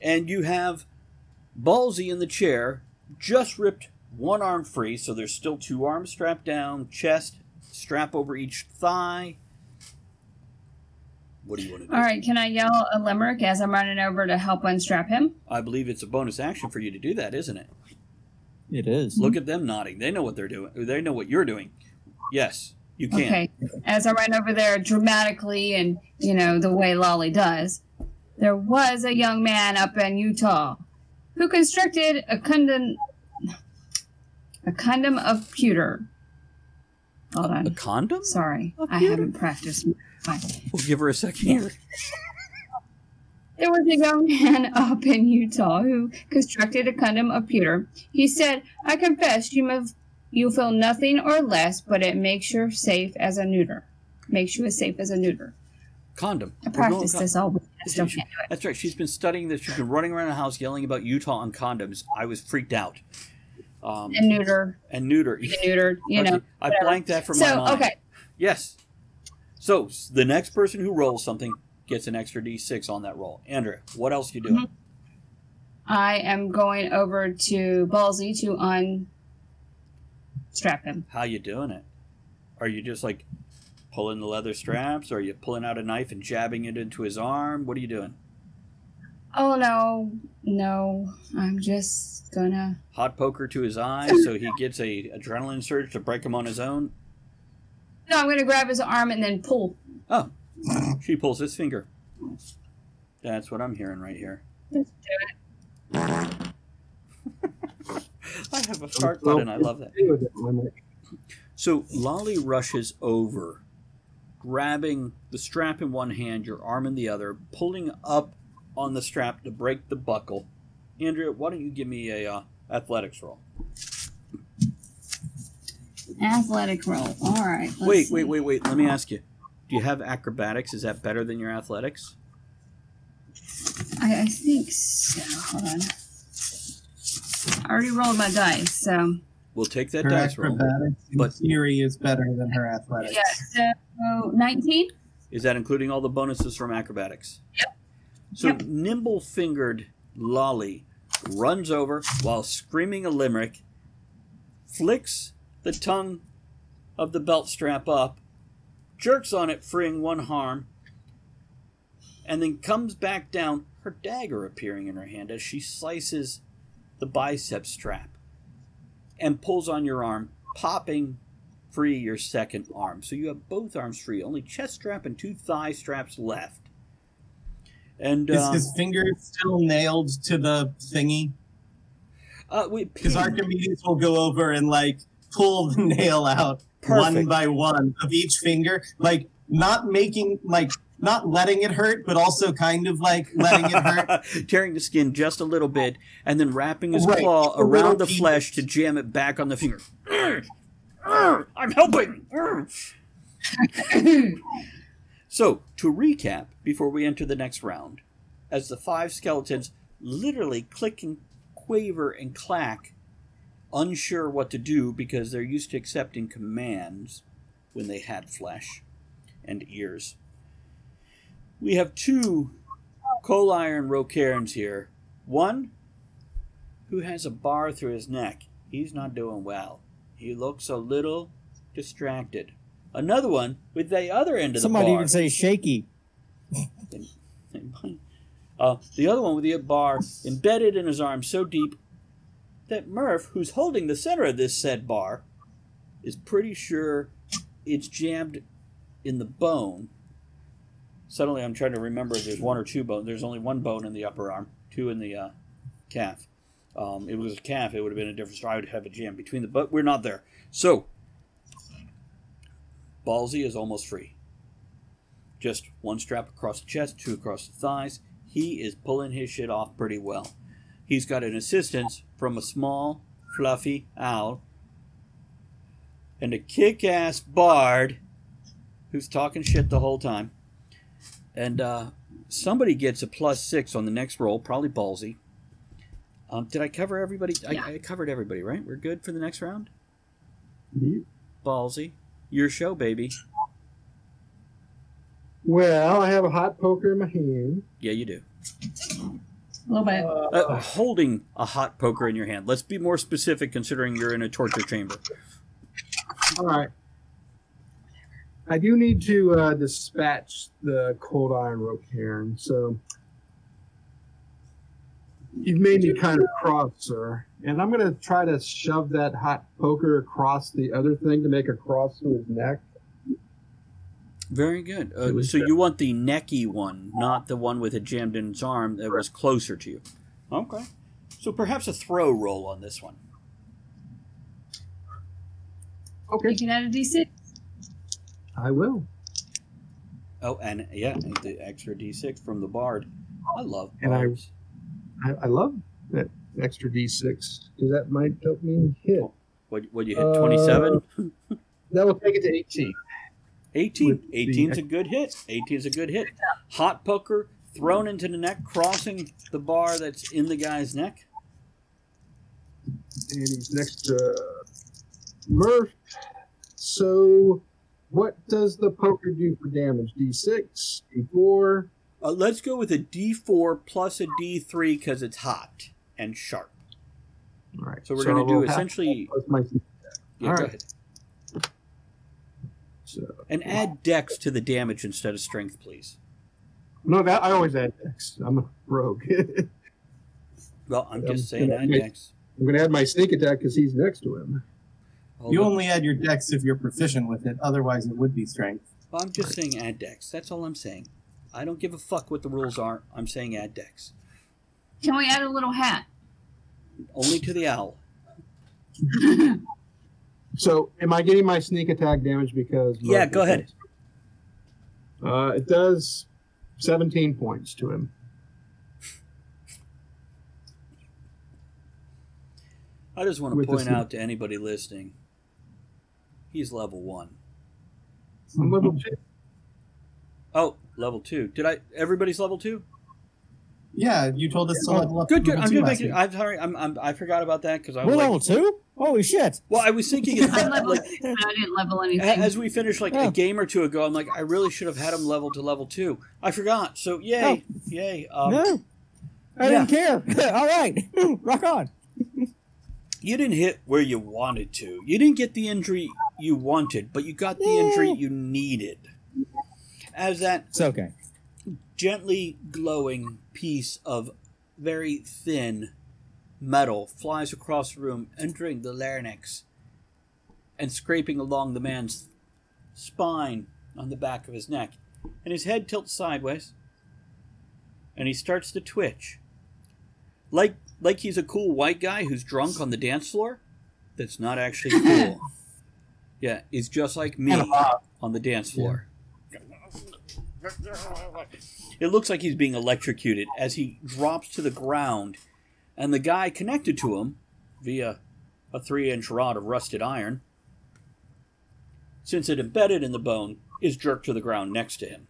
And you have Ballsy in the chair, just ripped one arm free, so there's still two arms strapped down, chest, strap over each thigh. What do you want to do? All right. Can I yell a limerick as I'm running over to help unstrap him? I believe it's a bonus action for you to do that, isn't it? it is. Look at them nodding. They know what they're doing. They know what you're doing. Yes, you can. Okay. As I run over there dramatically and, you know, the way Lolly does, there was a young man up in Utah who constructed a condom, a condom of pewter. Hold on. A condom? Sorry. Of I haven't practiced. Fine. We'll give her a second here. There was a young man up in Utah who constructed a condom of pewter. He said, I confess you must you feel nothing or less, but it makes you safe as a neuter. Makes you as safe as a neuter. Condom. I practice con- this all week. She- still she- can't do it. That's right. She's been studying this. She's been running around the house yelling about Utah and condoms. I was freaked out. Um, And neuter. and neuter. Be neutered, you know. I blanked that from my So, mind. okay. Yes. So the next person who rolls something gets an extra d6 on that roll. Andrea, what else you doing? Mhm. I am going over to Ballsy to unstrap him. How you doing it? Are you just like pulling the leather straps? Or are you pulling out a knife and jabbing it into his arm? What are you doing? Oh no, no. I'm just gonna. Hot poker to his eyes so he gets a adrenaline surge to break him on his own. No, I'm gonna grab his arm and then pull. Oh, she pulls his finger. That's what I'm hearing right here. Let's do it. I have a start button. I love that. Stay with it, Limerick. So Lolly rushes over, grabbing the strap in one hand, your arm in the other, pulling up on the strap to break the buckle. Andrea, why don't you give me a uh, athletics roll? Athletic roll. All right. let's Wait, see. wait, wait, wait. Let me ask you. Do you have acrobatics? Is that better than your athletics? I, I think so. Hold on. I already rolled my dice, so We'll take that Her dice roll. acrobatics But- theory is better than her athletics. yeah. So nineteen. Is that including all the bonuses from acrobatics? Yep. So Yep. nimble fingered Lolly runs over while screaming a limerick, flicks the tongue of the belt strap up, jerks on it, freeing one arm, and then comes back down, her dagger appearing in her hand as she slices the bicep strap and pulls on your arm, popping free your second arm. So you have both arms free, only chest strap and two thigh straps left. And Is uh, his finger still nailed to the thingy? uh, Because Archimedes will go over and like pull the nail out one by one of each finger, like not making like not letting it hurt, but also kind of like letting it hurt. tearing the skin just a little bit, and then wrapping his Right, claw around the flesh to jam it back on the finger. I'm helping. So, to recap, before we enter the next round, as the five skeletons literally click and quaver and clack, unsure what to do because they're used to accepting commands when they had flesh and ears. We have two coal iron Rocairns here. One who has a bar through his neck. He's not doing well. He looks a little distracted. Another one with the other end of Some the bar. even say shaky. Uh, the other one with the bar embedded in his arm so deep that Murph, who's holding the center of this said bar, is pretty sure it's jammed in the bone. Suddenly, I'm trying to remember if there's one or two bones. There's only one bone in the upper arm, two in the uh, calf. Um, it was a calf, it would have been a different story. I would have a jam between the, but we're not there. So, Ballsy is almost free. Just one strap across the chest, two across the thighs. He is pulling his shit off pretty well. He's got an assistance from a small, fluffy owl and a kick ass bard who's talking shit the whole time. And uh, somebody gets a plus six on the next roll, probably ballsy. Um, did I cover everybody? Yeah. I, I covered everybody, right? We're good for the next round? Yep. Ballsy. Your show, baby. Well, I have a hot poker in my hand. Yeah, you do. A little bit. Uh, holding a hot poker in your hand. Let's be more specific considering you're in a torture chamber. All right. I do need to uh, dispatch the cold iron Rocairn, so you've made me kind of cross, sir. And I'm gonna try to shove that hot poker across the other thing to make a cross through his neck. Very good. Uh, so good. you want the necky one, not the one with it jammed in its arm that was closer to you. Okay. So perhaps a throw roll on this one. Okay, You can add a d6. I will. Oh, and yeah, the extra d6 from the bard. I love And I- I, I love that extra D6 because that might help me hit. What what you hit? Uh, Twenty seven. That will take it to 18. 18. with the 18's a good hit. 18's a good hit. Hot poker thrown into the neck, crossing the bar that's in the guy's neck. And he's next to Murph. So, what does the poker do for damage? D6, D4. Uh, let's go with a D4 plus a D3 because it's hot and sharp. All right. So we're going to do essentially. Yeah, All right. Ahead. So, And add dex to the damage instead of strength, please. no, that I always add Dex. I'm a rogue. Well, I'm just saying add dex. I'm going to add my sneak attack because he's next to him. You Although- only add your dex if you're proficient with it. Otherwise, it would be strength. Well, I'm just saying add dex. That's all I'm saying. I don't give a fuck what the rules are. I'm saying add dex. Can we add a little hat? Only to the owl. So, am I getting my sneak attack damage because? Yeah, go ahead. Uh, it does 17 points to him. I just want to With point out to anybody listening, he's level one. I'm level two. Oh, level two. Did I? Everybody's level two. Yeah, you told us to level up. Good, good. I'm two just last making. I'm sorry. I'm, I'm. I forgot about that because I was We're like, level two? Holy shit. well, I was thinking as, I leveled like I didn't level anything. as we finished like Yeah. a game or two ago. I'm like, I really should have had him level to level two. I forgot. So yay, yay. Um, no. I yeah. didn't care. All right. Rock on. You didn't hit where you wanted to. You didn't get the injury you wanted, but you got the injury you needed. As that It's okay. Gently glowing piece of very thin metal flies across the room, entering the larynx and scraping along the man's spine on the back of his neck. And his head tilts sideways, and he starts to twitch. Like like he's a cool white guy who's drunk on the dance floor. That's not actually cool. yeah, he's just like me on the dance floor. It looks like he's being electrocuted as he drops to the ground, and the guy connected to him via a three inch rod of rusted iron, since it embedded in the bone, is jerked to the ground next to him.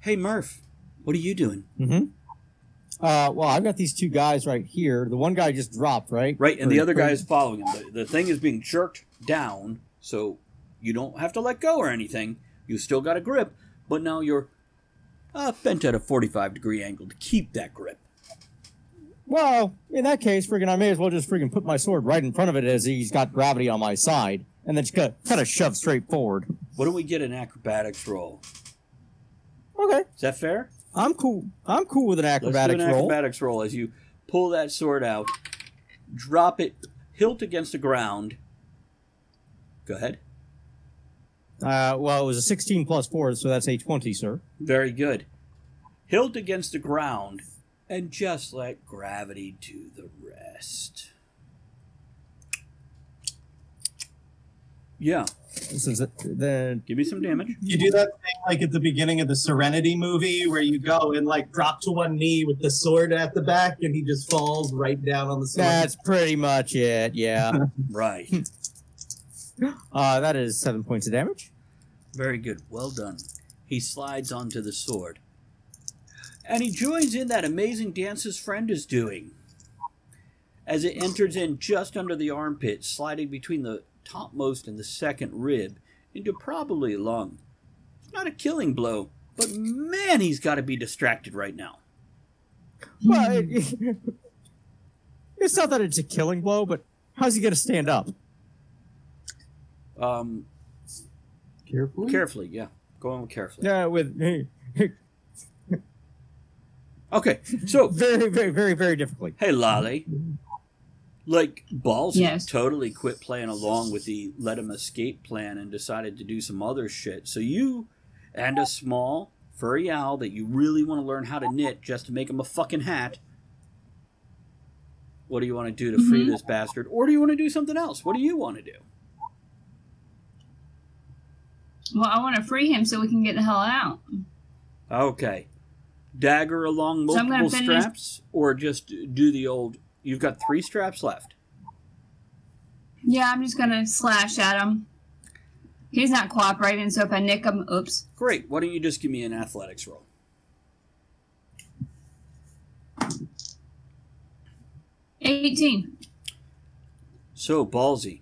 Hey, Murph, what are you doing? Mm-hmm. Uh, well, I've got these two guys right here. The one guy just dropped, right? Right, and Or- the other guy is following him. The, the thing is being jerked down, so you don't have to let go or anything. You still got a grip, but now you're uh, bent at a 45 degree angle to keep that grip. Well, in that case, friggin', I may as well just friggin' put my sword right in front of it as he's got gravity on my side, and then just kind of, kind of shove straight forward. Why don't we get an acrobatics roll? Okay, Is that fair? I'm cool. I'm cool with an Let's acrobatics do an roll. acrobatics roll as you pull that sword out, drop it hilt against the ground. Go ahead. Uh, well, it was a 16 plus 4, so that's a 20, sir. Very good. Hilt against the ground, and just let gravity do the rest. Yeah, This is the give me some damage. You do that thing like at the beginning of the Serenity movie where you go and like drop to one knee with the sword at the back and he just falls right down on the sword. That's pretty much it. Yeah. Right. uh, that is seven points of damage. Very good. Well done. He slides onto the sword. And he joins in that amazing dance his friend is doing. As it enters in just under the armpit, sliding between the topmost and the second rib into probably a lung. It's not a killing blow, but man, he's got to be distracted right now. Well, it, it's not that it's a killing blow, but how's he going to stand up? Um, Carefully. carefully, yeah. Going with carefully. Yeah, with me. Okay, so very, very, very, very difficultly. Hey, Lolly. Like, Balls Yes. totally quit playing along with the let him escape plan and decided to do some other shit. So you and a small furry owl that you really want to learn how to knit just to make him a fucking hat. What do you want to do to free Mhm. this bastard? Or do you want to do something else? What do you want to do? Well, I want to free him so we can get the hell out. Okay. Dagger along So I'm gonna multiple finish- straps, or just do the old. You've got three straps left. Yeah, I'm just gonna slash at him. He's not cooperating, so if I nick him, oops. Great. Why don't you just give me an athletics roll? Eighteen. So ballsy.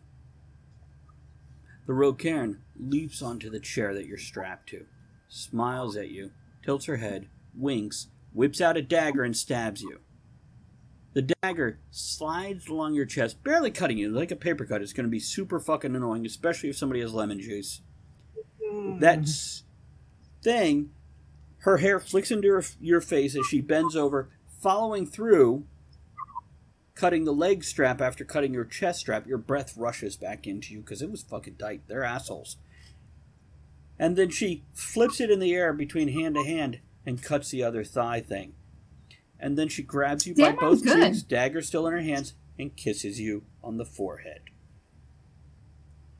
The rogue Karen leaps onto the chair that you're strapped to, smiles at you, tilts her head, winks, whips out a dagger, and stabs you. The dagger slides along your chest, barely cutting you like a paper cut. It's going to be super fucking annoying, especially if somebody has lemon juice. Mm. That thing, her hair flicks into her, your face as she bends over, following through cutting the leg strap after cutting your chest strap, your breath rushes back into you because it was fucking tight. They're assholes. And then she flips it in the air between hand to hand and cuts the other thigh thing. And then she grabs you Damn, by both good. cheeks, dagger still in her hands, and kisses you on the forehead.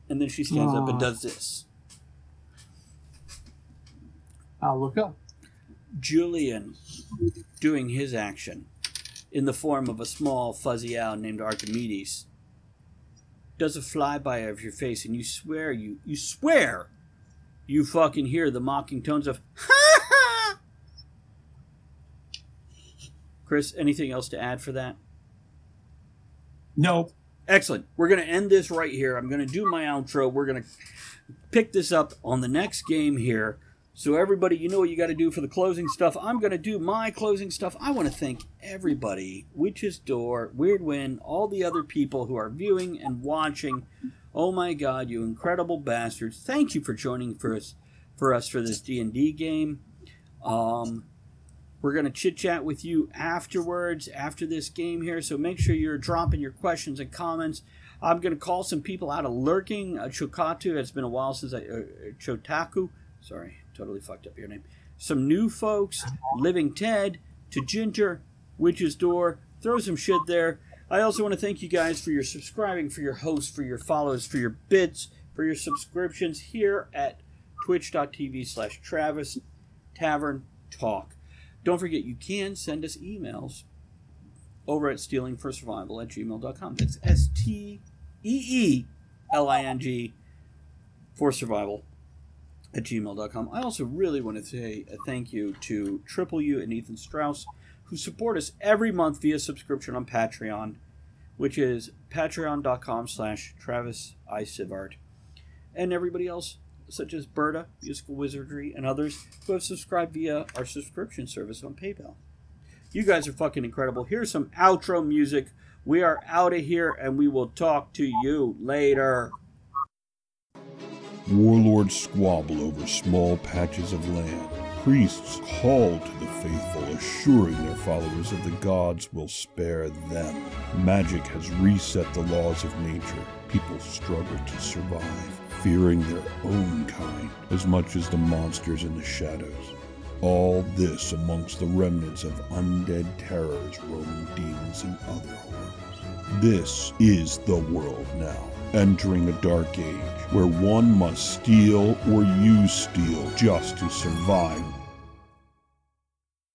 And then she stands up and does this. I'll look up. Julian doing his action in the form of a small fuzzy owl named Archimedes does a flyby of your face and you swear you you swear you fucking hear the mocking tones of Chris, anything else to add for that? Nope. Excellent. We're going to end this right here. I'm going to do my outro. We're going to pick this up on the next game here. So, everybody, you know what you got to do for the closing stuff. I'm going to do my closing stuff. I want to thank everybody Witch's Door, Weird Win, all the other people who are viewing and watching. Oh my God, you incredible bastards! Thank you for joining for us for us for this D and D game. Um, we're going to chit chat with you afterwards, after this game here. So make sure you're dropping your questions and comments. I'm going to call some people out of lurking. Uh, Chokatu, it's been a while since I. Uh, Chotaku, sorry, totally fucked up your name. Some new folks, Living Ted, to Ginger, Witch's Door. Throw some shit there. I also want to thank you guys for your subscribing, for your hosts, for your follows, for your bits, for your subscriptions here at twitch.tv slash Travis Tavern Talk. Don't forget, you can send us emails over at steelingforsurvival at gmail.com. That's S T E E L I N G for survival at gmail.com. I also really want to say a thank you to Triple U and Ethan Strauss, who support us every month via subscription on Patreon, which is patreon.com slash Travis I. Sivart, and everybody else such as Berta, Musical Wizardry, and others who have subscribed via our subscription service on PayPal. You guys are fucking incredible. Here's some outro music. We are out of here and we will talk to you later. Warlords squabble over small patches of land. Priests call to the faithful, assuring their followers that the gods will spare them. Magic has reset the laws of nature. People struggle to survive, fearing their own kind as much as the monsters in the shadows. All this amongst the remnants of undead terrors roaming demons and other horrors. This is the world now, entering a dark age where one must steal or use steel just to survive